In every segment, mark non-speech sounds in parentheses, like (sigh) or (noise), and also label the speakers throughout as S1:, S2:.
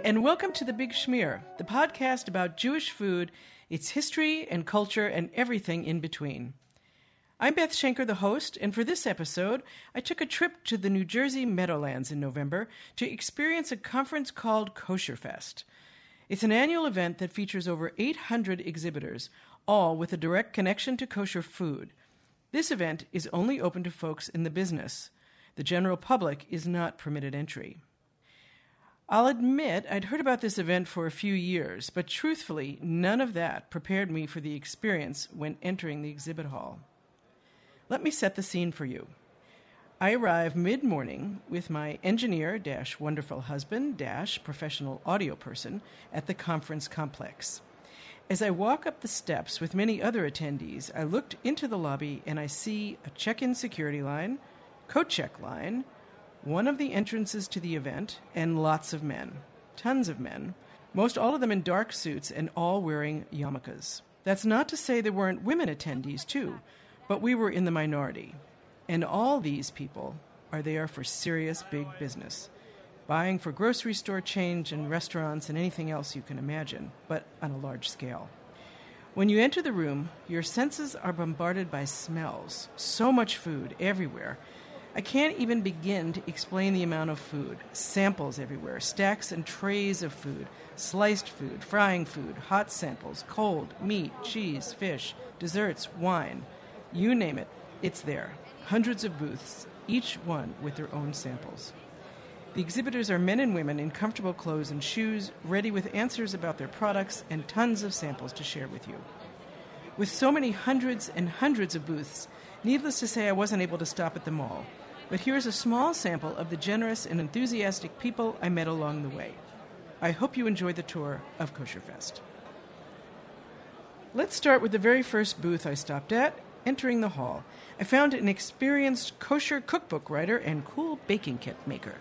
S1: And welcome to The Big Schmear, the podcast about Jewish food, its history and culture, and everything in between. I'm Beth Schenker, the host, and for this episode, I took a trip to the New Jersey Meadowlands in November to experience a conference called Kosher Fest. It's an annual event that features over 800 exhibitors, all with a direct connection to kosher food. This event is only open to folks in the business. The general public is not permitted entry. I'll admit I'd heard about this event for a few years, but truthfully, none of that prepared me for the experience when entering the exhibit hall. Let me set the scene for you. I arrive mid morning with my engineer dash wonderful husband dash professional audio person at the conference complex. As I walk up the steps with many other attendees, I looked into the lobby and I see a check in security line, coat check line, one of the entrances to the event, and lots of men. Tons of men. Most all of them in dark suits and all wearing yarmulkes. That's not to say there weren't women attendees, too, but we were in the minority. And all these people are there for serious big business, buying for grocery store change and restaurants and anything else you can imagine, but on a large scale. When you enter the room, your senses are bombarded by smells, so much food everywhere I can't even begin to explain the amount of food. Samples everywhere, stacks and trays of food, sliced food, frying food, hot samples, cold, meat, cheese, fish, desserts, wine. You name it, it's there. Hundreds of booths, each one with their own samples. The exhibitors are men and women in comfortable clothes and shoes, ready with answers about their products and tons of samples to share with you. With so many hundreds and hundreds of booths, needless to say, I wasn't able to stop at them all but here's a small sample of the generous and enthusiastic people I met along the way. I hope you enjoy the tour of Kosher Fest. Let's start with the very first booth I stopped at. Entering the hall, I found an experienced kosher cookbook writer and cool baking kit maker.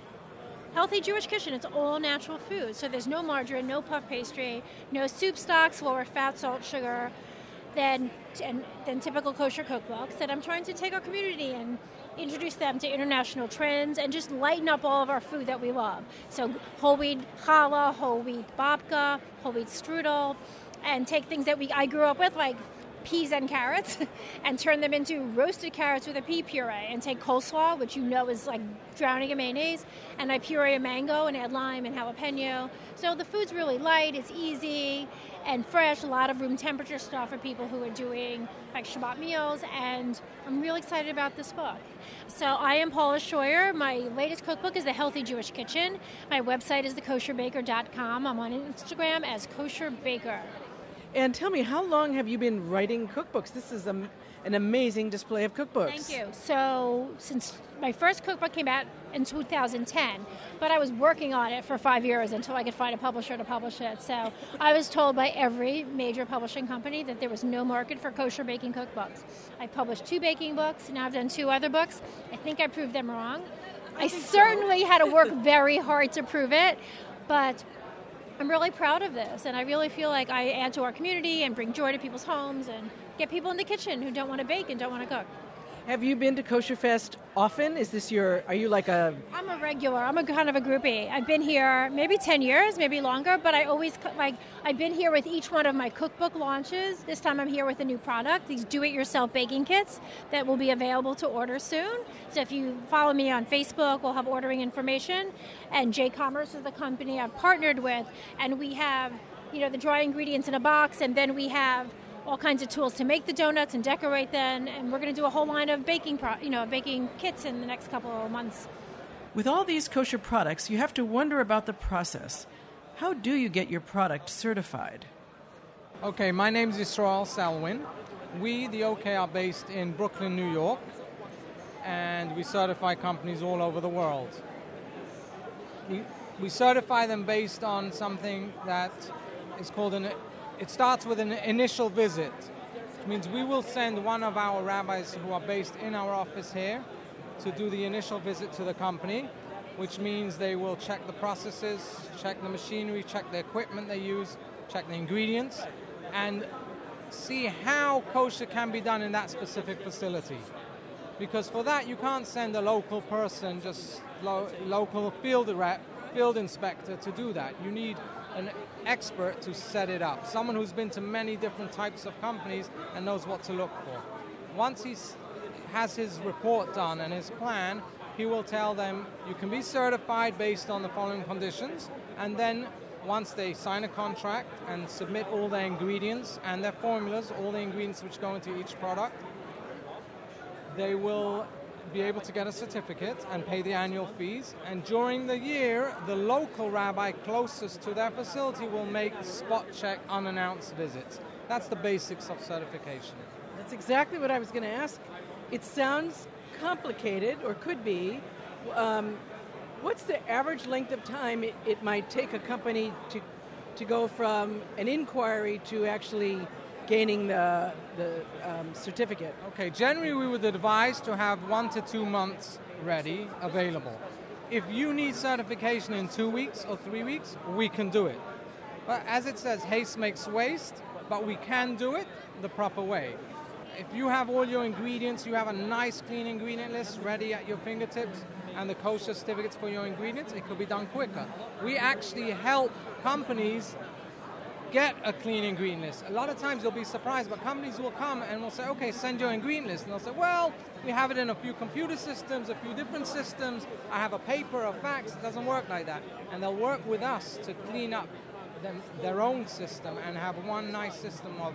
S2: Healthy Jewish Kitchen, it's all natural food. So there's no margarine, no puff pastry, no soup stocks, lower fat, salt, sugar than, and, than typical kosher cookbooks. And I'm trying to take our community and introduce them to international trends, and just lighten up all of our food that we love. So whole wheat challah, whole wheat babka, whole wheat strudel, and take things that we I grew up with like peas and carrots (laughs) and turn them into roasted carrots with a pea puree and take coleslaw, which you know is like drowning in mayonnaise, and I puree a mango and add lime and jalapeno. So the food's really light, it's easy and fresh, a lot of room temperature stuff for people who are doing like Shabbat meals, and I'm really excited about this book. So I am Paula Shoyer. My latest cookbook is The Healthy Jewish Kitchen. My website is thekosherbaker.com. I'm on Instagram as Kosher Baker.
S1: And tell me, how long have you been writing cookbooks? This is a, an amazing display of cookbooks.
S2: Thank you. So, since my first cookbook came out in 2010, but I was working on it for five years until I could find a publisher to publish it. So, I was told by every major publishing company that there was no market for kosher baking cookbooks. I published two baking books, now I've done two other books. I think I proved them wrong. I, I certainly so. had to work very hard to prove it, but I'm really proud of this, and I really feel like I add to our community and bring joy to people's homes and get people in the kitchen who don't want to bake and don't want to cook.
S1: Have you been to Kosher Fest often? Is this your, are you like a.
S2: I'm a regular. I'm a kind of a groupie. I've been here maybe 10 years, maybe longer, but I always, like, I've been here with each one of my cookbook launches. This time I'm here with a new product, these do it yourself baking kits that will be available to order soon. So if you follow me on Facebook, we'll have ordering information. And J Commerce is the company I've partnered with, and we have, you know, the dry ingredients in a box, and then we have all kinds of tools to make the donuts and decorate them. And we're going to do a whole line of baking, pro- you know, baking kits in the next couple of months.
S1: With all these kosher products, you have to wonder about the process. How do you get your product certified?
S3: Okay, my name is Israel Salwin. We, the OK, are based in Brooklyn, New York, and we certify companies all over the world. We, we certify them based on something that is called an it starts with an initial visit. It means we will send one of our rabbis who are based in our office here to do the initial visit to the company, which means they will check the processes, check the machinery, check the equipment they use, check the ingredients, and see how kosher can be done in that specific facility. Because for that, you can't send a local person, just lo- local field rep, field inspector to do that. You need an expert to set it up, someone who's been to many different types of companies and knows what to look for. Once he has his report done and his plan, he will tell them you can be certified based on the following conditions, and then once they sign a contract and submit all their ingredients and their formulas, all the ingredients which go into each product, they will be able to get a certificate and pay the annual fees. And during the year, the local rabbi closest to their facility will make spot check unannounced visits. That's the basics of certification.
S1: That's exactly what I was going to ask. It sounds complicated, or could be. Um, what's the average length of time it, it might take a company to, to go from an inquiry to actually gaining the, the um, certificate?
S3: Okay, generally we would advise to have one to two months ready, available. If you need certification in two weeks or three weeks, we can do it. But as it says, haste makes waste, but we can do it the proper way. If you have all your ingredients, you have a nice clean ingredient list ready at your fingertips, and the kosher certificates for your ingredients, it could be done quicker. We actually help companies get a clean and green list. A lot of times you'll be surprised, but companies will come and will say, okay, send your green list. And they'll say, well, we have it in a few computer systems, a few different systems. I have a paper, a fax. It doesn't work like that. And they'll work with us to clean up them, their own system and have one nice system of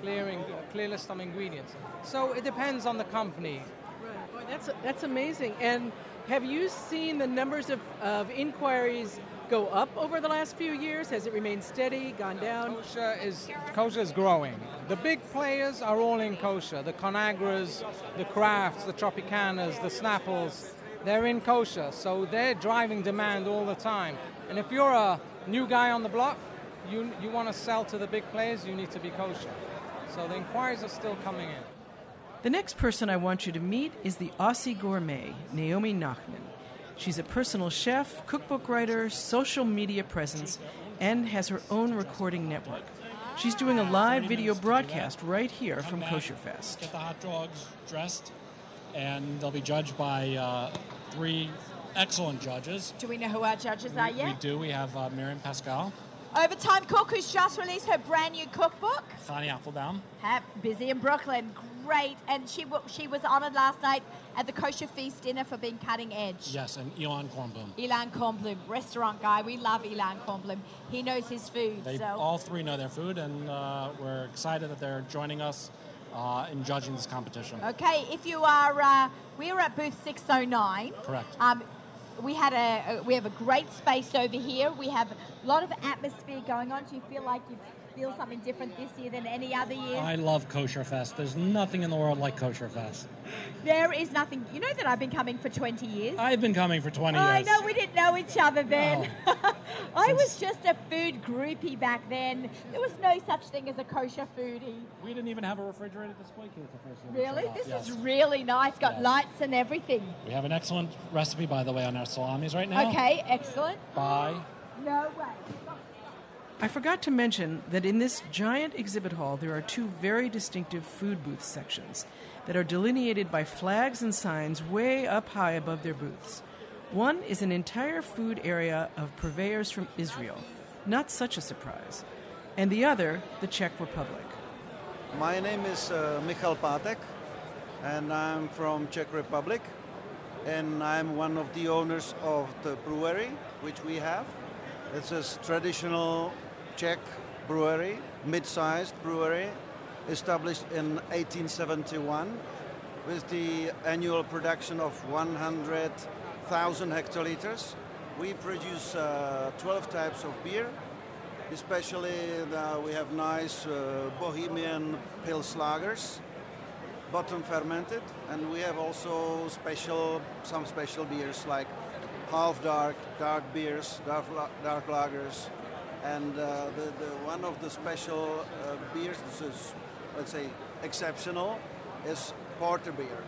S3: clearing, clear list of ingredients. So it depends on the company.
S1: Right. Boy, that's, that's amazing. And have you seen the numbers of, of inquiries go up over the last few years? Has it remained steady, gone down?
S3: Kosher is kosher is growing. The big players are all in kosher. The Conagras, the Krafts, the Tropicanas, the Snapples, they're in kosher. So they're driving demand all the time. And if you're a new guy on the block, you, you want to sell to the big players, you need to be kosher. So the inquiries are still coming in.
S1: The next person I want you to meet is the Aussie gourmet, Naomi Nachman. She's a personal chef, cookbook writer, social media presence, and has her own recording network. She's doing a live video broadcast right here from Kosher Fest.
S4: Get the hot dogs dressed, and they'll be judged by uh, three excellent judges.
S5: Do we know who our judges are yet?
S4: We do. We have uh, Miriam Pascal,
S5: Overtime Cook, who's just released her brand new cookbook.
S4: Chanie Apfelbaum,
S5: Ha- busy in Brooklyn, great, and she w- she was honoured last night at the Kosher Fest dinner for being cutting edge.
S4: yes, and Elan Kornblum.
S5: Elan Kornblum, restaurant guy. We love Elan Kornblum. He knows his food.
S4: They
S5: so
S4: all three know their food, and uh, we're excited that they're joining us uh, in judging this competition.
S5: okay, if you are, uh, we are at booth 609.
S4: Correct.
S5: Um, we had a, a we have a great space over here. We have a lot of atmosphere going on. Do you feel like you feel something different this year than any other year?
S4: I love Kosher Fest. There's nothing in the world like Kosher Fest.
S5: There is nothing. You know that I've been coming for 20 years.
S4: I've been coming for 20
S5: I
S4: years.
S5: know we didn't know each other then.
S4: Oh. (laughs)
S5: I was just a food groupie back then. There was no such thing as a kosher foodie.
S4: We didn't even have a refrigerated display case the first year.
S5: Really? This
S4: Yes.
S5: is really nice. Got
S4: Yes.
S5: lights and everything.
S4: We have an excellent recipe, by the way, on our salamis right now.
S5: Okay, excellent.
S4: Bye.
S5: No way.
S1: I forgot to mention that in this giant exhibit hall there are two very distinctive food booth sections that are delineated by flags and signs way up high above their booths. One is an entire food area of purveyors from Israel, not such a surprise, and the other, the Czech Republic.
S6: My name is uh, Michal Pátek, and I'm from Czech Republic, and I'm one of the owners of the brewery which we have. It's a traditional Czech brewery, mid-sized brewery, established in 1871 with the annual production of 100,000 hectoliters. We produce uh, 12 types of beer, especially the, we have nice uh, Bohemian Pils lagers, bottom fermented, and we have also special some special beers like half dark, dark beers, dark, dark lagers, and uh, the, the one of the special uh, beers is, let's say exceptional is porter beer.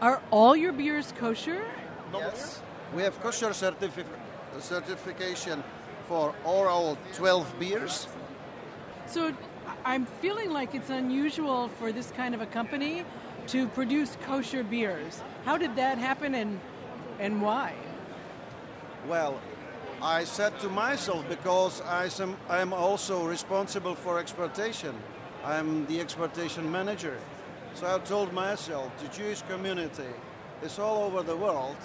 S1: Are all your beers kosher?
S6: Yes. We have kosher certifi- certification for all our 12 beers.
S1: So I'm feeling like it's unusual for this kind of a company to produce kosher beers. How did that happen and and why?
S6: Well, I said to myself, because I am, I am also responsible for exportation, I'm the exportation manager. So I told myself, the Jewish community is all over the world,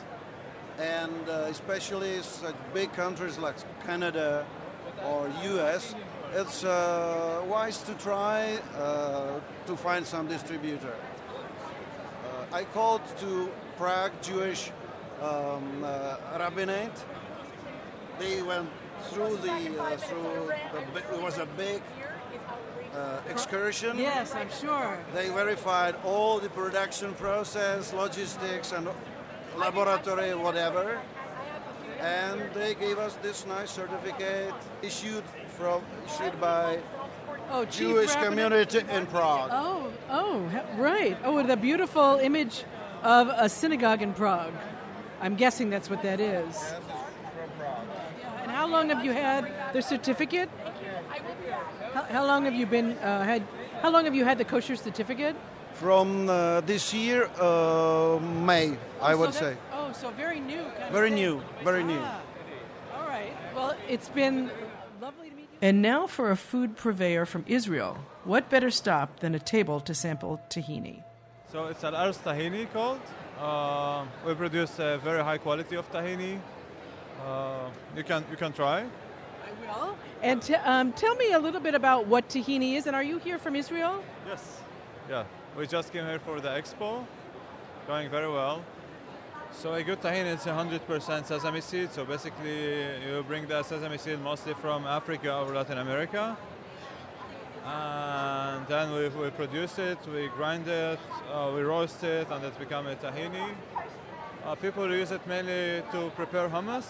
S6: and uh, especially such big countries like Canada or US, it's uh, wise to try uh, to find some distributor. Uh, I called to Prague Jewish um, uh, rabbinate. They went through the uh, through the, it was a big uh, excursion.
S1: Yes, I'm sure.
S6: They verified all the production process, logistics, and laboratory, whatever. And they gave us this nice certificate issued from issued by
S1: Oh,
S6: Jewish community in Prague.
S1: Oh, oh, right. Oh, with a beautiful image of a synagogue in Prague. I'm guessing that's what that is. And how long have you had the certificate? How, how long have you been uh, had? How long have you had the kosher certificate?
S6: From uh, this year, uh, May, I
S1: Oh,
S6: would
S1: so
S6: say.
S1: Oh, so very new. Kind
S6: Very
S1: thing.
S6: new, very new.
S1: Ah, all right. Well, it's been lovely to meet you. And now for a food purveyor from Israel. What better stop than a table to sample tahini?
S7: So it's Al Arz Tahini called. Uh, we produce a very high quality of tahini. Uh, you can you can try.
S1: I will. And t- um, tell me a little bit about what tahini is. And are you here from Israel?
S7: Yes. Yeah. We just came here for the expo. Going very well. So a good tahini is 100% sesame seed. So basically, you bring the sesame seed mostly from Africa or Latin America. And then we, we produce it, we grind it, uh, we roast it, and it becomes a tahini. Uh, people use it mainly to prepare hummus.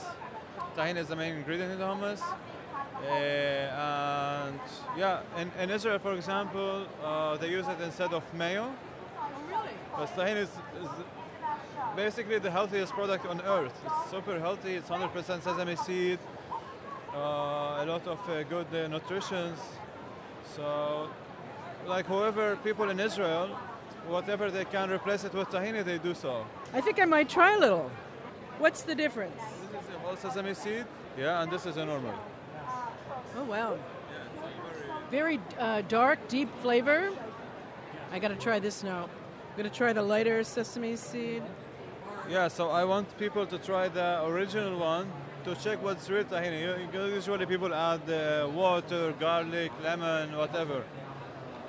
S7: Tahini is the main ingredient in the hummus. Uh, and yeah, in, in Israel, for example, uh, they use it instead of mayo.
S1: Oh, really?
S7: Because tahini is, is basically the healthiest product on earth. It's super healthy. It's 100% sesame seed. Uh, a lot of uh, good uh, nutrition. So, like whoever people in Israel, whatever they can replace it with tahini, they do so.
S1: I think I might try a little. What's the difference?
S7: This sesame seed, Yeah, and this is a normal.
S1: Oh, wow. Very uh, dark, deep flavor. I got to try this now. I'm to try the lighter sesame seed.
S7: Yeah, so I want people to try the original one to check what's real tahini. Usually people add uh, water, garlic, lemon, whatever.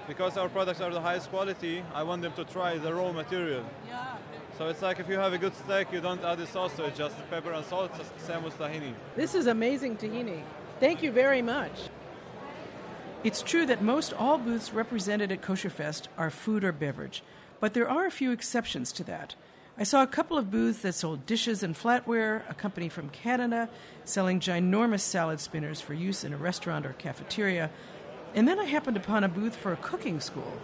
S7: Because our products are the highest quality, I want them to try the raw material.
S1: Yeah.
S7: So it's like if you have a good steak, you don't add the sauce to it, just pepper and salt, it's same with tahini.
S1: This is amazing tahini. Thank you very much. It's true that most all booths represented at Kosher Fest are food or beverage, but there are a few exceptions to that. I saw a couple of booths that sold dishes and flatware, a company from Canada selling ginormous salad spinners for use in a restaurant or cafeteria, and then I happened upon a booth for a cooking school,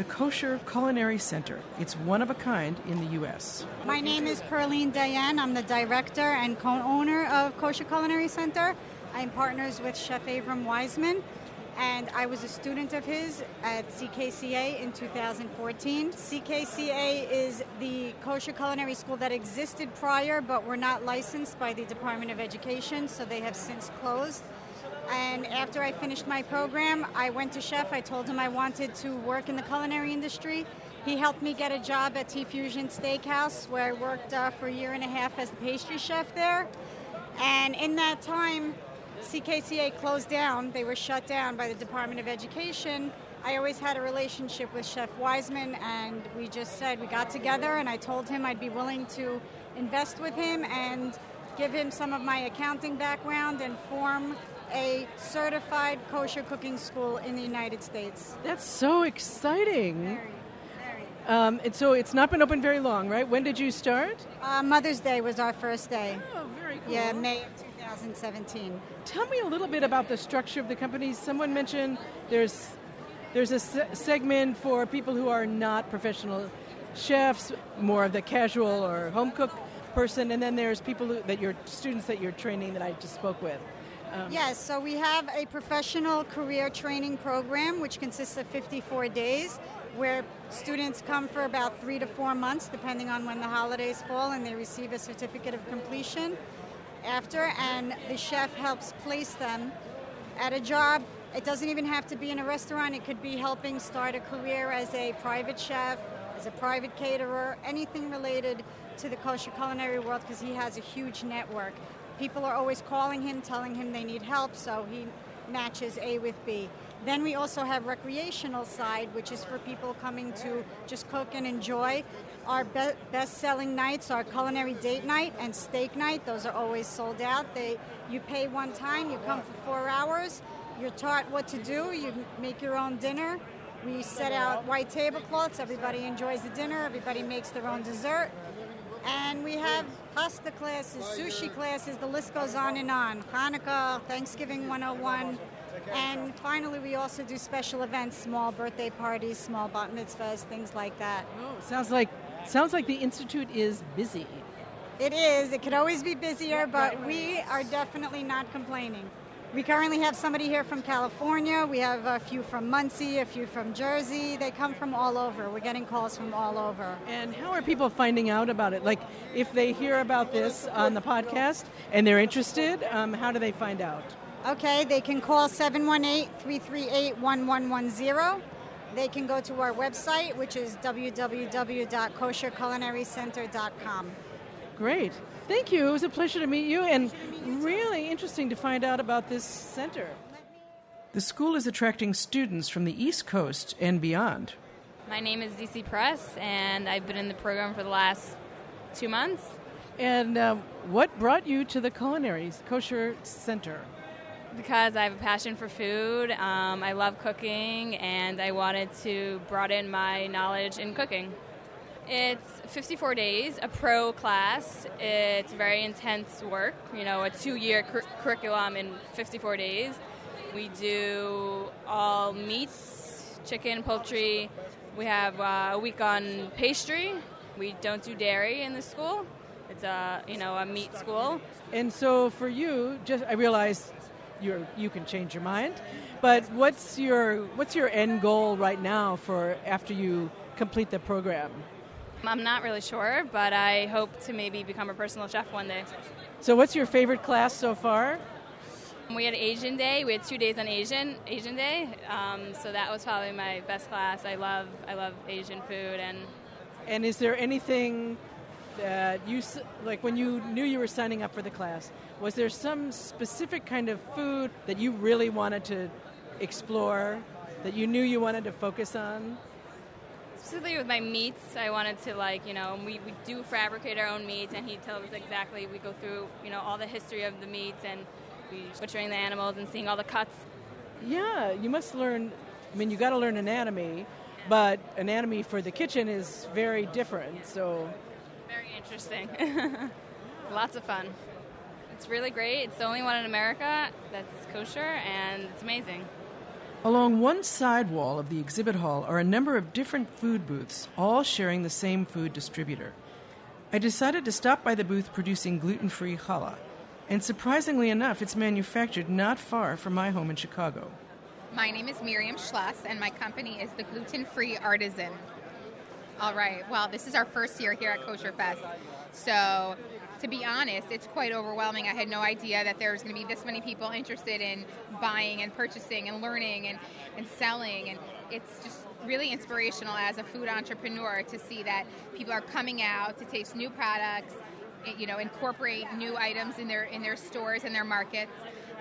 S1: the Kosher Culinary Center. It's one of a kind in the U.S.
S8: My name is Perline Dayan. I'm the director and co-owner of Kosher Culinary Center. I'm partners with Chef Avram Wiseman, and I was a student of his at CKCA in 2014. CKCA is the kosher culinary school that existed prior, but were not licensed by the Department of Education, so they have since closed. And after I finished my program, I went to Chef. I told him I wanted to work in the culinary industry. He helped me get a job at T Fusion Steakhouse, where I worked uh, for a year and a half as the pastry chef there. And in that time, CKCA closed down. They were shut down by the Department of Education. I always had a relationship with Chef Wiseman, and we just said we got together, and I told him I'd be willing to invest with him and give him some of my accounting background and form a certified kosher cooking school in the United States.
S1: That's so exciting. Um, and so it's not been open very long, right? When did you start?
S8: Uh, Mother's Day was our first day.
S1: Oh, very cool.
S8: Yeah, May of 2017.
S1: Tell me a little bit about the structure of the company. Someone mentioned there's there's a se- segment for people who are not professional chefs, more of the casual or home cook person, and then there's people who, that you're students that you're training that I just spoke with. Um,
S8: Yes, so we have a professional career training program which consists of 54 days where students come for about three to four months depending on when the holidays fall and they receive a certificate of completion. after, and the chef helps place them at a job. It doesn't even have to be in a restaurant, it could be helping start a career as a private chef, as a private caterer, anything related to the kosher culinary world because he has a huge network. People are always calling him, telling him they need help, so he matches A with B. Then we also have recreational side, which is for people coming to just cook and enjoy. Our be- best-selling nights are culinary date night and steak night. Those are always sold out. They you pay one time, you come for four hours. You're taught what to do. You make your own dinner. We set out white tablecloths. Everybody enjoys the dinner. Everybody makes their own dessert. And we have pasta classes, sushi classes, the list goes on and on. Hanukkah, Thanksgiving 101. And finally, we also do special events, small birthday parties, small bat mitzvahs, things like that.
S1: Oh, sounds like sounds like the institute is busy.
S8: It is. It could always be busier, but we are definitely not complaining. We currently have somebody here from California. We have a few from Monsey, a few from Jersey. They come from all over. We're getting calls from all over.
S1: And how are people finding out about it? Like, if they hear about this on the podcast and they're interested, um, how do they find out?
S8: Okay, they can call 718 338 1110. They can go to our website, which is www.kosherculinarycenter.com.
S1: Great. Thank you. It was a pleasure to meet you and really interesting to find out about this center. The school is attracting students from the East Coast and beyond.
S9: My name is DC Press, and I've been in the program for the last two months.
S1: And uh, what brought you to the Culinary Kosher Center?
S9: Because I have a passion for food, um, I love cooking, and I wanted to broaden my knowledge in cooking. It's 54 days, a pro class. It's very intense work, you know, a two year cur- curriculum in 54 days. We do all meats, chicken, poultry. We have uh, a week on pastry. We don't do dairy in the school. It's a you know a meat school.
S1: And so for you, just I realize you you can change your mind, but what's your what's your end goal right now for after you complete the program?
S9: I'm not really sure, but I hope to maybe become a personal chef one day.
S1: So what's your favorite class so far?
S9: We had Asian Day. We had two days on Asian Asian Day, um, so that was probably my best class. I love I love Asian food, and
S1: And is there anything that you like when you knew you were signing up for the class? Was there some specific kind of food that you really wanted to explore, that you knew you wanted to focus on?
S9: Specifically with my meats, I wanted to like you know we, we do fabricate our own meats, and he tells us exactly. We go through you know all the history of the meats and we butchering the animals and seeing all the cuts.
S1: Yeah, you must learn. I mean, you got to learn anatomy, but anatomy for the kitchen is very different. So,
S9: Very interesting. (laughs) Lots of fun. It's really great. It's the only one in America that's kosher, and it's amazing.
S1: Along one side wall of the exhibit hall are a number of different food booths, all sharing the same food distributor. I decided to stop by the booth producing gluten free challah, and surprisingly enough, it's manufactured not far from my home in Chicago.
S10: My name is Miriam Schloss, and my company is the Gluten Free Artisan. All right. Well, this is our first year here at Kosher Fest. So, to be honest, it's quite overwhelming. I had no idea that there was going to be this many people interested in buying and purchasing and learning and, and selling. And it's just really inspirational as a food entrepreneur to see that people are coming out to taste new products, eh, you know, incorporate new items in their in their stores and their markets.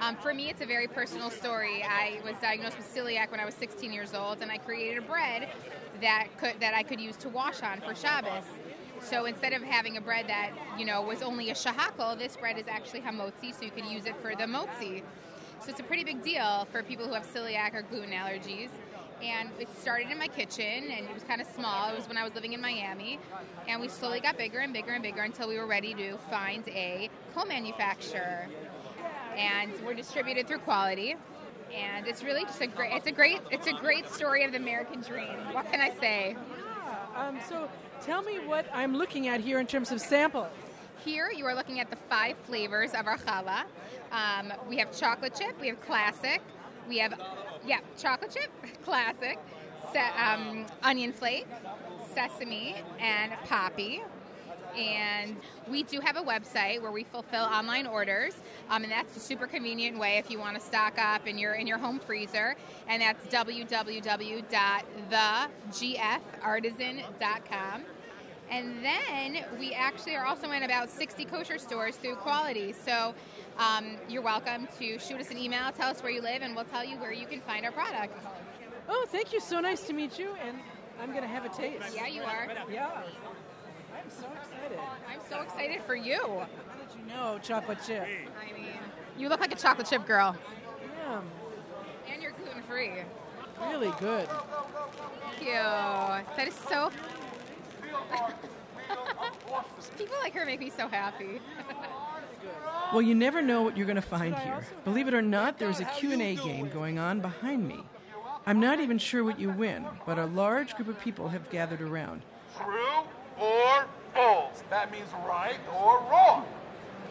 S10: Um, for me, it's a very personal story. I was diagnosed with celiac when I was 16 years old, and I created a bread that could that I could use to wash on for Shabbos. So instead of having a bread that you know was only a shehakol, this bread is actually hamotzi, so you could use it for the motzi. So it's a pretty big deal for people who have celiac or gluten allergies. And it started in my kitchen, and it was kind of small. It was when I was living in Miami, and we slowly got bigger and bigger and bigger until we were ready to find a co-manufacturer. And we're distributed through quality, and it's really just a great. It's a great. It's a great story of the American dream. What can I say?
S1: Um, so, tell me what I'm looking at here in terms of samples.
S10: Here you are looking at the five flavors of our challah. Um, we have chocolate chip, we have classic, we have, yeah, chocolate chip, (laughs) classic, se- um, onion flake, sesame, and poppy. And we do have a website where we fulfill online orders, um, and that's a super convenient way if you want to stock up in your in your home freezer. And that's www.thegfartisan.com. And then we actually are also in about 60 kosher stores through Quality. So um, you're welcome to shoot us an email, tell us where you live, and we'll tell you where you can find our products.
S1: Oh, thank you. So nice to meet you. And I'm going to have a taste.
S10: Yeah, you are.
S1: Yeah. I'm so excited.
S10: I'm so excited for you.
S1: How did you know chocolate chip?
S10: I mean, you look like a chocolate chip girl.
S1: Yeah.
S10: And you're gluten free.
S1: Really good.
S10: Thank you. That is so. (laughs) People like her make me so happy. (laughs)
S1: Well, you never know what you're going to find here. Believe it or not, there's a Q&A game going on behind me. I'm not even sure what you win, but a large group of people have gathered around.
S11: True or false? That means right or wrong.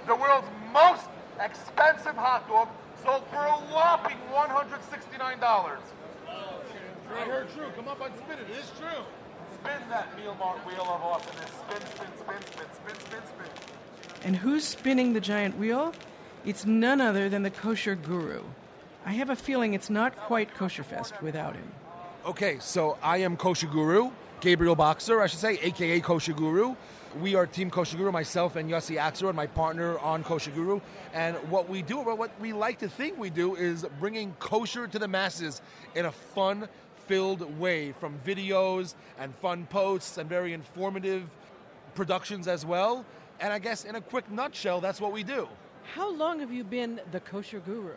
S11: The world's most expensive hot dog sold for a whopping $169. I heard true. Come up and spin it. It is true. Spin that meal mart wheel of awesomeness. Spin, spin, spin, spin, spin, spin, spin.
S1: And who's spinning the giant wheel? It's none other than the kosher guru. I have a feeling it's not quite Kosher Fest without him.
S12: Okay, so I am Kosher Guru, Gabriel Boxer, I should say, aka Kosher Guru. We are Team Kosher Guru, myself and Yossi Axelrod, my partner on Kosher Guru. And what we do, or what we like to think we do, is bringing kosher to the masses in a fun filled way from videos and fun posts and very informative productions as well. And I guess in a quick nutshell, that's what we do.
S1: How long have you been the kosher guru?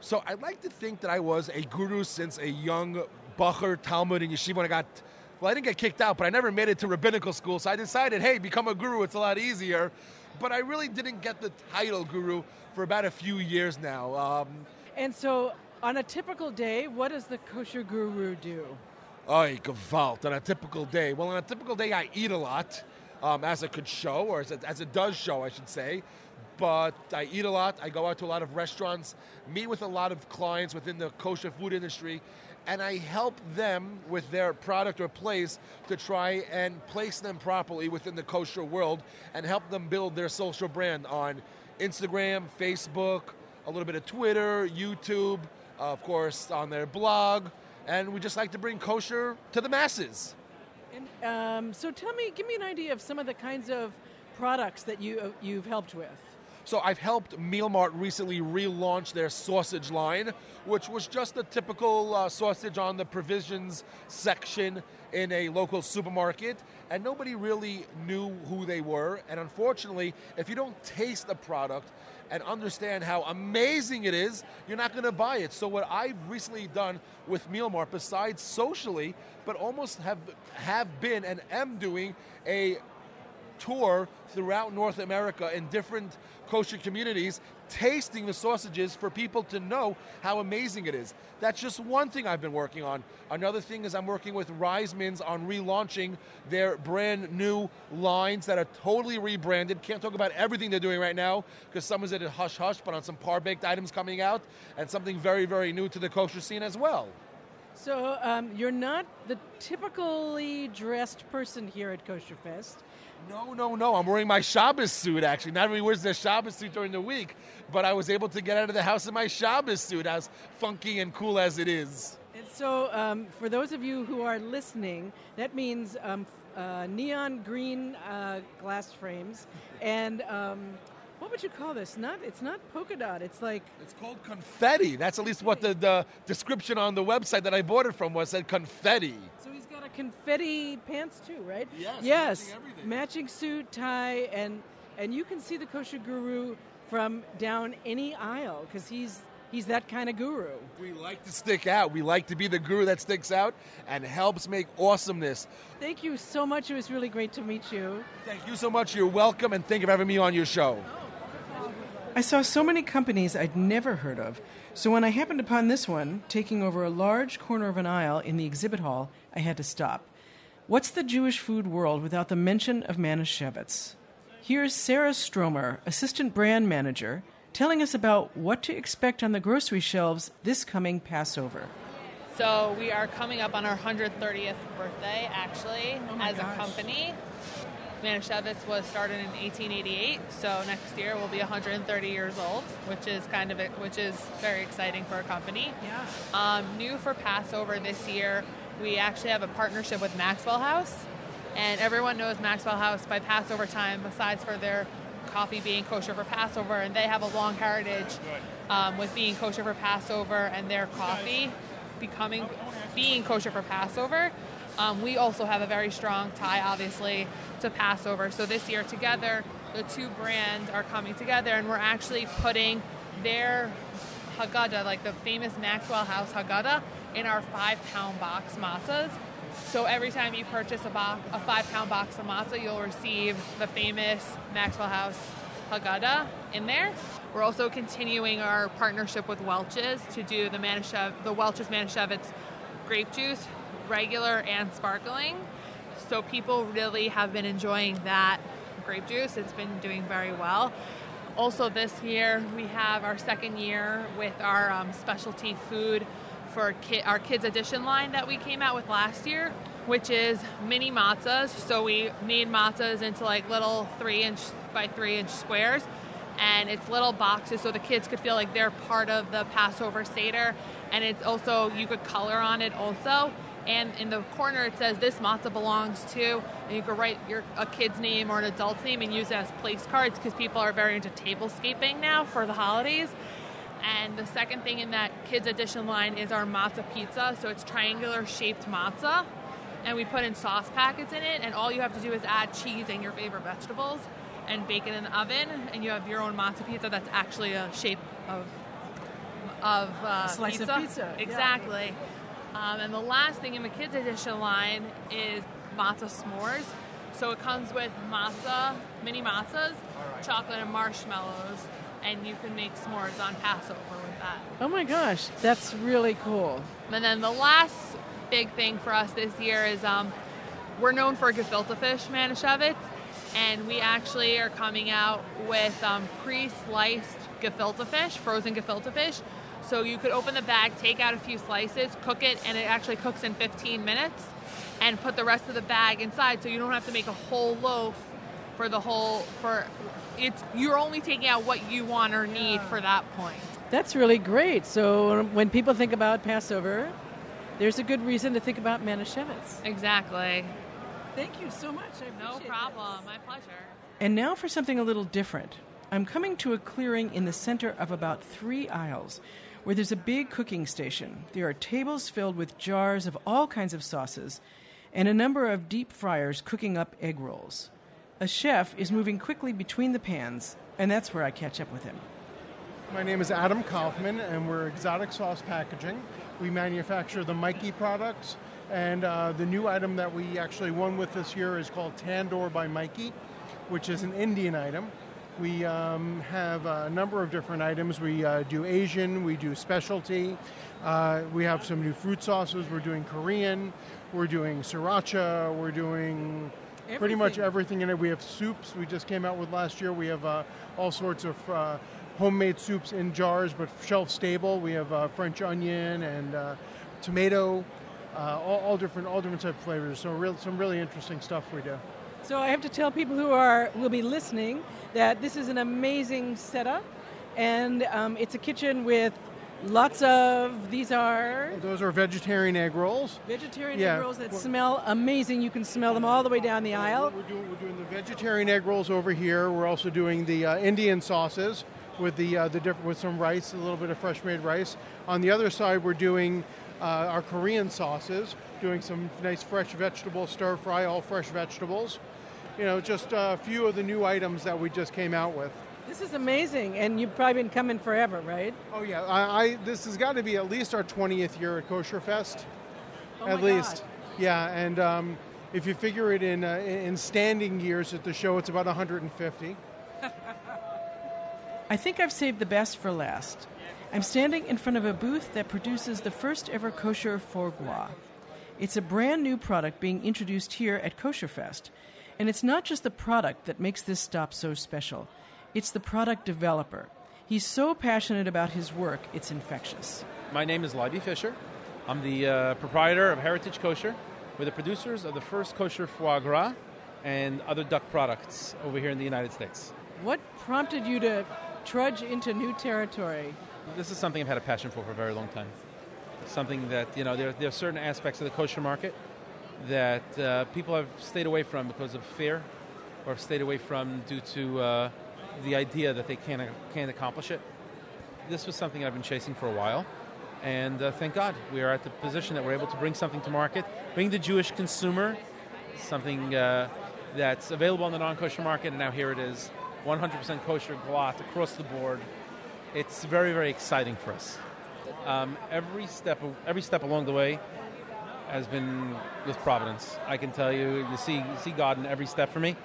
S12: So I'd like to think that I was a guru since a young Bacher Talmud in yeshiva when I got, well, I didn't get kicked out, but I never made it to rabbinical school. So I decided, hey, become a guru, it's a lot easier. But I really didn't get the title guru for about a few years now. Um,
S1: And so, on a typical day, what does the kosher guru do?
S12: Ay, gewalt. On a typical day. Well, on a typical day, I eat a lot, um, as it could show, or as it, as it does show, I should say. But I eat a lot. I go out to a lot of restaurants, meet with a lot of clients within the kosher food industry, and I help them with their product or place to try and place them properly within the kosher world and help them build their social brand on Instagram, Facebook, a little bit of Twitter, YouTube, of course, on their blog. And we just like to bring kosher to the masses.
S1: And um, so, tell me, give me an idea of some of the kinds of products that you uh, you've helped with.
S12: So I've helped Meal Mart recently relaunch their sausage line, which was just a typical uh, sausage on the provisions section in a local supermarket, and nobody really knew who they were. And unfortunately, if you don't taste the product and understand how amazing it is, you're not going to buy it. So what I've recently done with Meal Mart, besides socially, but almost have have been and am doing a tour throughout North America in different kosher communities, tasting the sausages for people to know how amazing it is. That's just one thing I've been working on. Another thing is I'm working with Reisman's on relaunching their brand new lines that are totally rebranded. Can't talk about everything they're doing right now because some is at a hush hush, but on some par baked items coming out and something very, very new to the kosher scene as well.
S1: So, um, you're not the typically dressed person here at Kosher Fest.
S12: No, no, no. I'm wearing my Shabbos suit, actually. Not everybody wears their Shabbos suit during the week, but I was able to get out of the house in my Shabbos suit, as funky and cool as it is.
S1: And so, um, for those of you who are listening, that means um, uh, neon green uh, glass frames and um, what would you call this? Not it's not polka dot. It's like
S12: It's called confetti. That's at least what the, the description on the website that I bought it from was said confetti.
S1: so confetti pants too, right?
S12: Yes,
S1: Yes.
S12: matching.
S1: Matching suit, tie, and and you can see the kosher guru from down any aisle because he's he's that kind of guru.
S12: We like to stick out. We like to be the guru that sticks out and helps make awesomeness.
S1: Thank you so much. It was really great to meet you.
S12: Thank you so much. You're welcome, and thank you for having me on your show.
S1: I saw so many companies I'd never heard of, so when I happened upon this one, taking over a large corner of an aisle in the exhibit hall, I had to stop. What's the Jewish food world without the mention of Manischewitz? Here's Sarah Stromer, Assistant Brand Manager, telling us about what to expect on the grocery shelves this coming Passover.
S13: So we are coming up on our 130th birthday, actually,
S1: Oh
S13: as
S1: gosh.
S13: a company. Manischewitz was started in 1888, so next year we'll be 130 years old, which is kind of which is very exciting for a company.
S1: Yeah.
S13: Um, new for Passover this year, we actually have a partnership with Maxwell House, and everyone knows Maxwell House by Passover time, besides for their coffee being kosher for Passover, and they have a long heritage um, with being kosher for Passover and their coffee becoming being kosher for Passover. Um, we also have a very strong tie, obviously, to Passover. So this year, together, the two brands are coming together, and we're actually putting their Haggadah, like the famous Maxwell House Haggadah, in our five-pound box matzahs. So every time you purchase a, box, a five-pound box of matzah, you'll receive the famous Maxwell House Haggadah in there. We're also continuing our partnership with Welch's to do the Manishev, the Welch's Manischewitz grape juice, regular and sparkling. So people really have been enjoying that grape juice. It's been doing very well. Also, this year we have our second year with our um, specialty food for ki- our kids edition line that we came out with last year, which is mini matzahs. So we made matzahs into like little three inch by three inch squares, and it's little boxes so the kids could feel like they're part of the Passover Seder. And it's also you could color on it also. And in the corner it says this matzah belongs to, and you could write your a kid's name or an adult's name and use it as place cards because people are very into tablescaping now for the holidays. And the second thing in that kids edition line is our matzah pizza. So it's triangular shaped matzah, and we put in sauce packets in it. And all you have to do is add cheese and your favorite vegetables, and bake it in the oven. And you have your own matzah pizza that's actually a shape of of uh,
S1: A slice of
S13: pizza.
S1: pizza, yeah.
S13: Exactly. Um, and the last thing in the kids edition line is matzah s'mores. So it comes with matzah, mini matzahs, chocolate and marshmallows, and you can make s'mores on Passover with that.
S1: Oh my gosh, that's really cool.
S13: And then the last big thing for us this year is um, we're known for gefilte fish, Manischewitz, and we actually are coming out with um, pre-sliced gefilte fish, frozen gefilte fish. So you could open the bag, take out a few slices, cook it, and it actually cooks in 15 minutes, and put the rest of the bag inside, so you don't have to make a whole loaf for the whole for. It's you're only taking out what you want or need for that point.
S1: That's really great. So when people think about Passover, there's a good reason to think about Manischewitz.
S13: Exactly.
S1: Thank you so much. I
S13: No problem. My pleasure.
S1: And now for something a little different. I'm coming to a clearing in the center of about three aisles where there's a big cooking station. There are tables filled with jars of all kinds of sauces and a number of deep fryers cooking up egg rolls. A chef is moving quickly between the pans, and that's where I catch up with him.
S14: My name is Adam Kaufman, and we're Exotic Sauce Packaging. We manufacture the Mikee products, and uh, the new item that we actually won with this year is called Tandoor by Mikee, which is an Indian item. We um, have a number of different items. We uh, do Asian, we do specialty, uh, we have some new fruit sauces. We're doing Korean, we're doing sriracha, we're doing pretty much everything in it. We have soups we just came out with last year. We have uh, all sorts of uh, homemade soups in jars, but shelf stable. We have uh, French onion and uh, tomato, uh, all, all different all different type of flavors. So real, some really interesting stuff we do.
S1: So I have to tell people who are will be listening that this is an amazing setup, and um, it's a kitchen with lots of these are
S14: Those are vegetarian egg rolls.
S1: vegetarian
S14: Yeah.
S1: egg rolls that smell amazing. You can smell them all the way down the aisle.
S14: We're doing, we're doing the vegetarian egg rolls over here. We're also doing the uh, Indian sauces with the uh, the different with some rice, a little bit of fresh made rice. On the other side, we're doing uh, our Korean sauces, doing some nice fresh vegetable stir fry, all fresh vegetables. You know, just a few of the new items that we just came out with.
S1: This is amazing, and you've probably been coming forever, right?
S14: Oh yeah, I, I this has got to be at least our 20th year at Kosher Fest,
S1: Oh
S14: at least. Yeah, and um, if you figure it in uh, in standing years at the show, it's about 150. (laughs)
S1: I think I've saved the best for last. I'm standing in front of a booth that produces the first ever kosher foie gras. It's a brand new product being introduced here at Kosher Fest. And it's not just the product that makes this stop so special, it's the product developer. He's so passionate about his work, it's infectious.
S15: My name is Ladi Fisher. I'm the uh, proprietor of Heritage Kosher. We're the producers of the first kosher foie gras, and other duck products over here in the United States.
S1: What prompted you to trudge into new territory?
S15: This is something I've had a passion for for a very long time. Something that, you know, there, there are certain aspects of the kosher market that uh, people have stayed away from because of fear or have stayed away from due to uh, the idea that they can't, can't accomplish it. This was something I've been chasing for a while. And uh, thank God we are at the position that we're able to bring something to market, bring the Jewish consumer something uh, that's available on the non kosher market, and now here it is 100% kosher glatt across the board. It's very, very exciting for us. Um, every step, every step along the way has been with providence. I can tell you, you see, you see God in every step for me.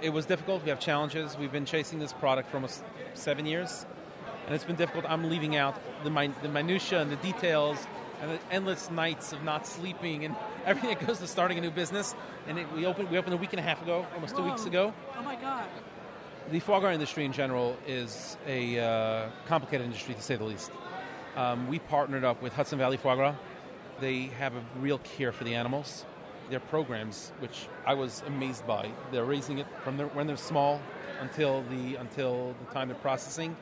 S15: It was difficult. We have challenges. We've been chasing this product for almost seven years, and it's been difficult. I'm leaving out the, min- the minutia and the details and the endless nights of not sleeping and (laughs) everything that goes to starting a new business. And it, we opened we opened a week and a half ago, almost two weeks ago.
S1: Oh my God.
S15: The foie gras industry in general is a uh, complicated industry to say the least. Um, we partnered up with Hudson Valley Foie Gras. They have a real care for the animals. Their programs, which I was amazed by, they're raising it from their, when they're small until the until the time they're processing,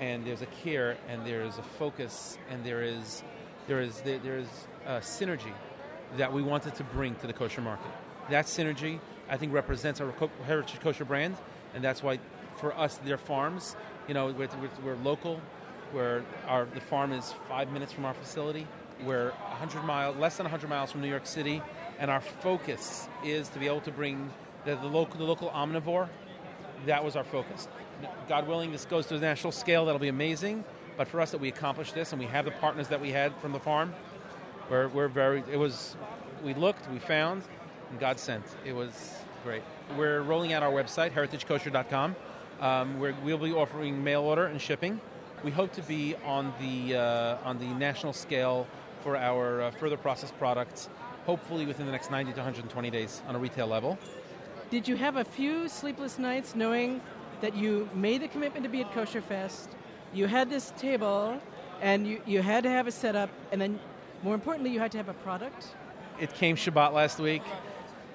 S15: and there's a care and there's a focus and there is there is there, there is a synergy that we wanted to bring to the kosher market. That synergy, I think, represents our heritage kosher brand, and that's why, for us, their farms, you know, we're, we're, local. Where our the farm is five minutes from our facility. We're 100 miles, less than 100 miles from New York City, and our focus is to be able to bring the, the local the local omnivore. That was our focus. God willing, this goes to the national scale. That'll be amazing. But for us, that we accomplished this, and we have the partners that we had from the farm, we're, we're very. It was. We looked, we found, and God sent. It was great. We're rolling out our website, heritagekosher.com. Um, we're, we'll be offering mail order and shipping. We hope to be on the uh, on the national scale for our uh, further processed products, hopefully within the next 90 to 120 days on a retail level.
S1: Did you have a few sleepless nights knowing that you made the commitment to be at Kosher Fest, you had this table, and you, you had to have a setup, and then more importantly, you had to have a product?
S15: It came Shabbat last week,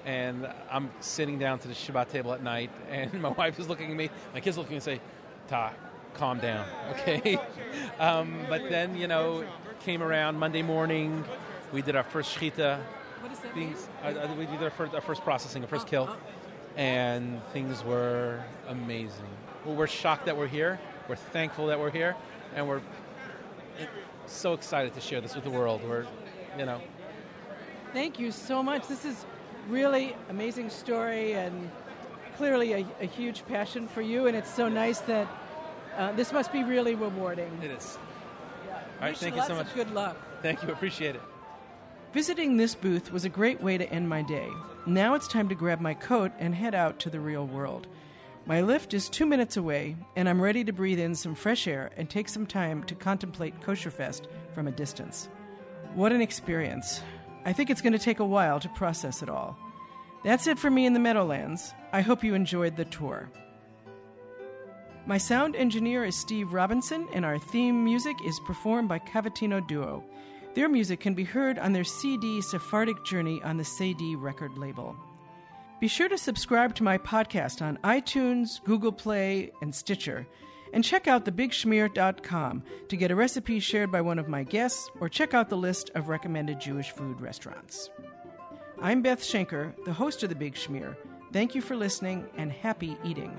S15: and I'm sitting down to the Shabbat table at night, and (laughs) my wife is looking at me, my kids looking and say, "Ta, calm down, okay?" (laughs) um, but then you know, came around Monday morning, we did our first shechita.
S1: What that
S15: things, uh, uh, we did our first, our first processing, our first kill, and things were amazing. Well, we're shocked that we're here. We're thankful that we're here, and we're so excited to share this with the world. We're, you know,
S1: Thank you so much. This is really amazing story and clearly a, a huge passion for you, and it's so nice that uh, this must be really rewarding.
S15: it is. All right,
S1: Wish
S15: thank
S1: you
S15: so much.
S1: good luck.
S15: Thank you, appreciate it.
S1: Visiting this booth was a great way to end my day. Now it's time to grab my coat and head out to the real world. My Lyft is two minutes away, and I'm ready to breathe in some fresh air and take some time to contemplate Kosher Fest from a distance. What an experience! I think it's going to take a while to process it all. That's it for me in the Meadowlands. I hope you enjoyed the tour. My sound engineer is Steve Robinson, and our theme music is performed by Cavatina Duo. Their music can be heard on their CD Sephardic Journey on the Cedille record label. Be sure to subscribe to my podcast on iTunes, Google Play, and Stitcher. And check out thebigschmear.com to get a recipe shared by one of my guests or check out the list of recommended Jewish food restaurants. I'm Beth Schenker, the host of The Big Schmear. Thank you for listening and happy eating.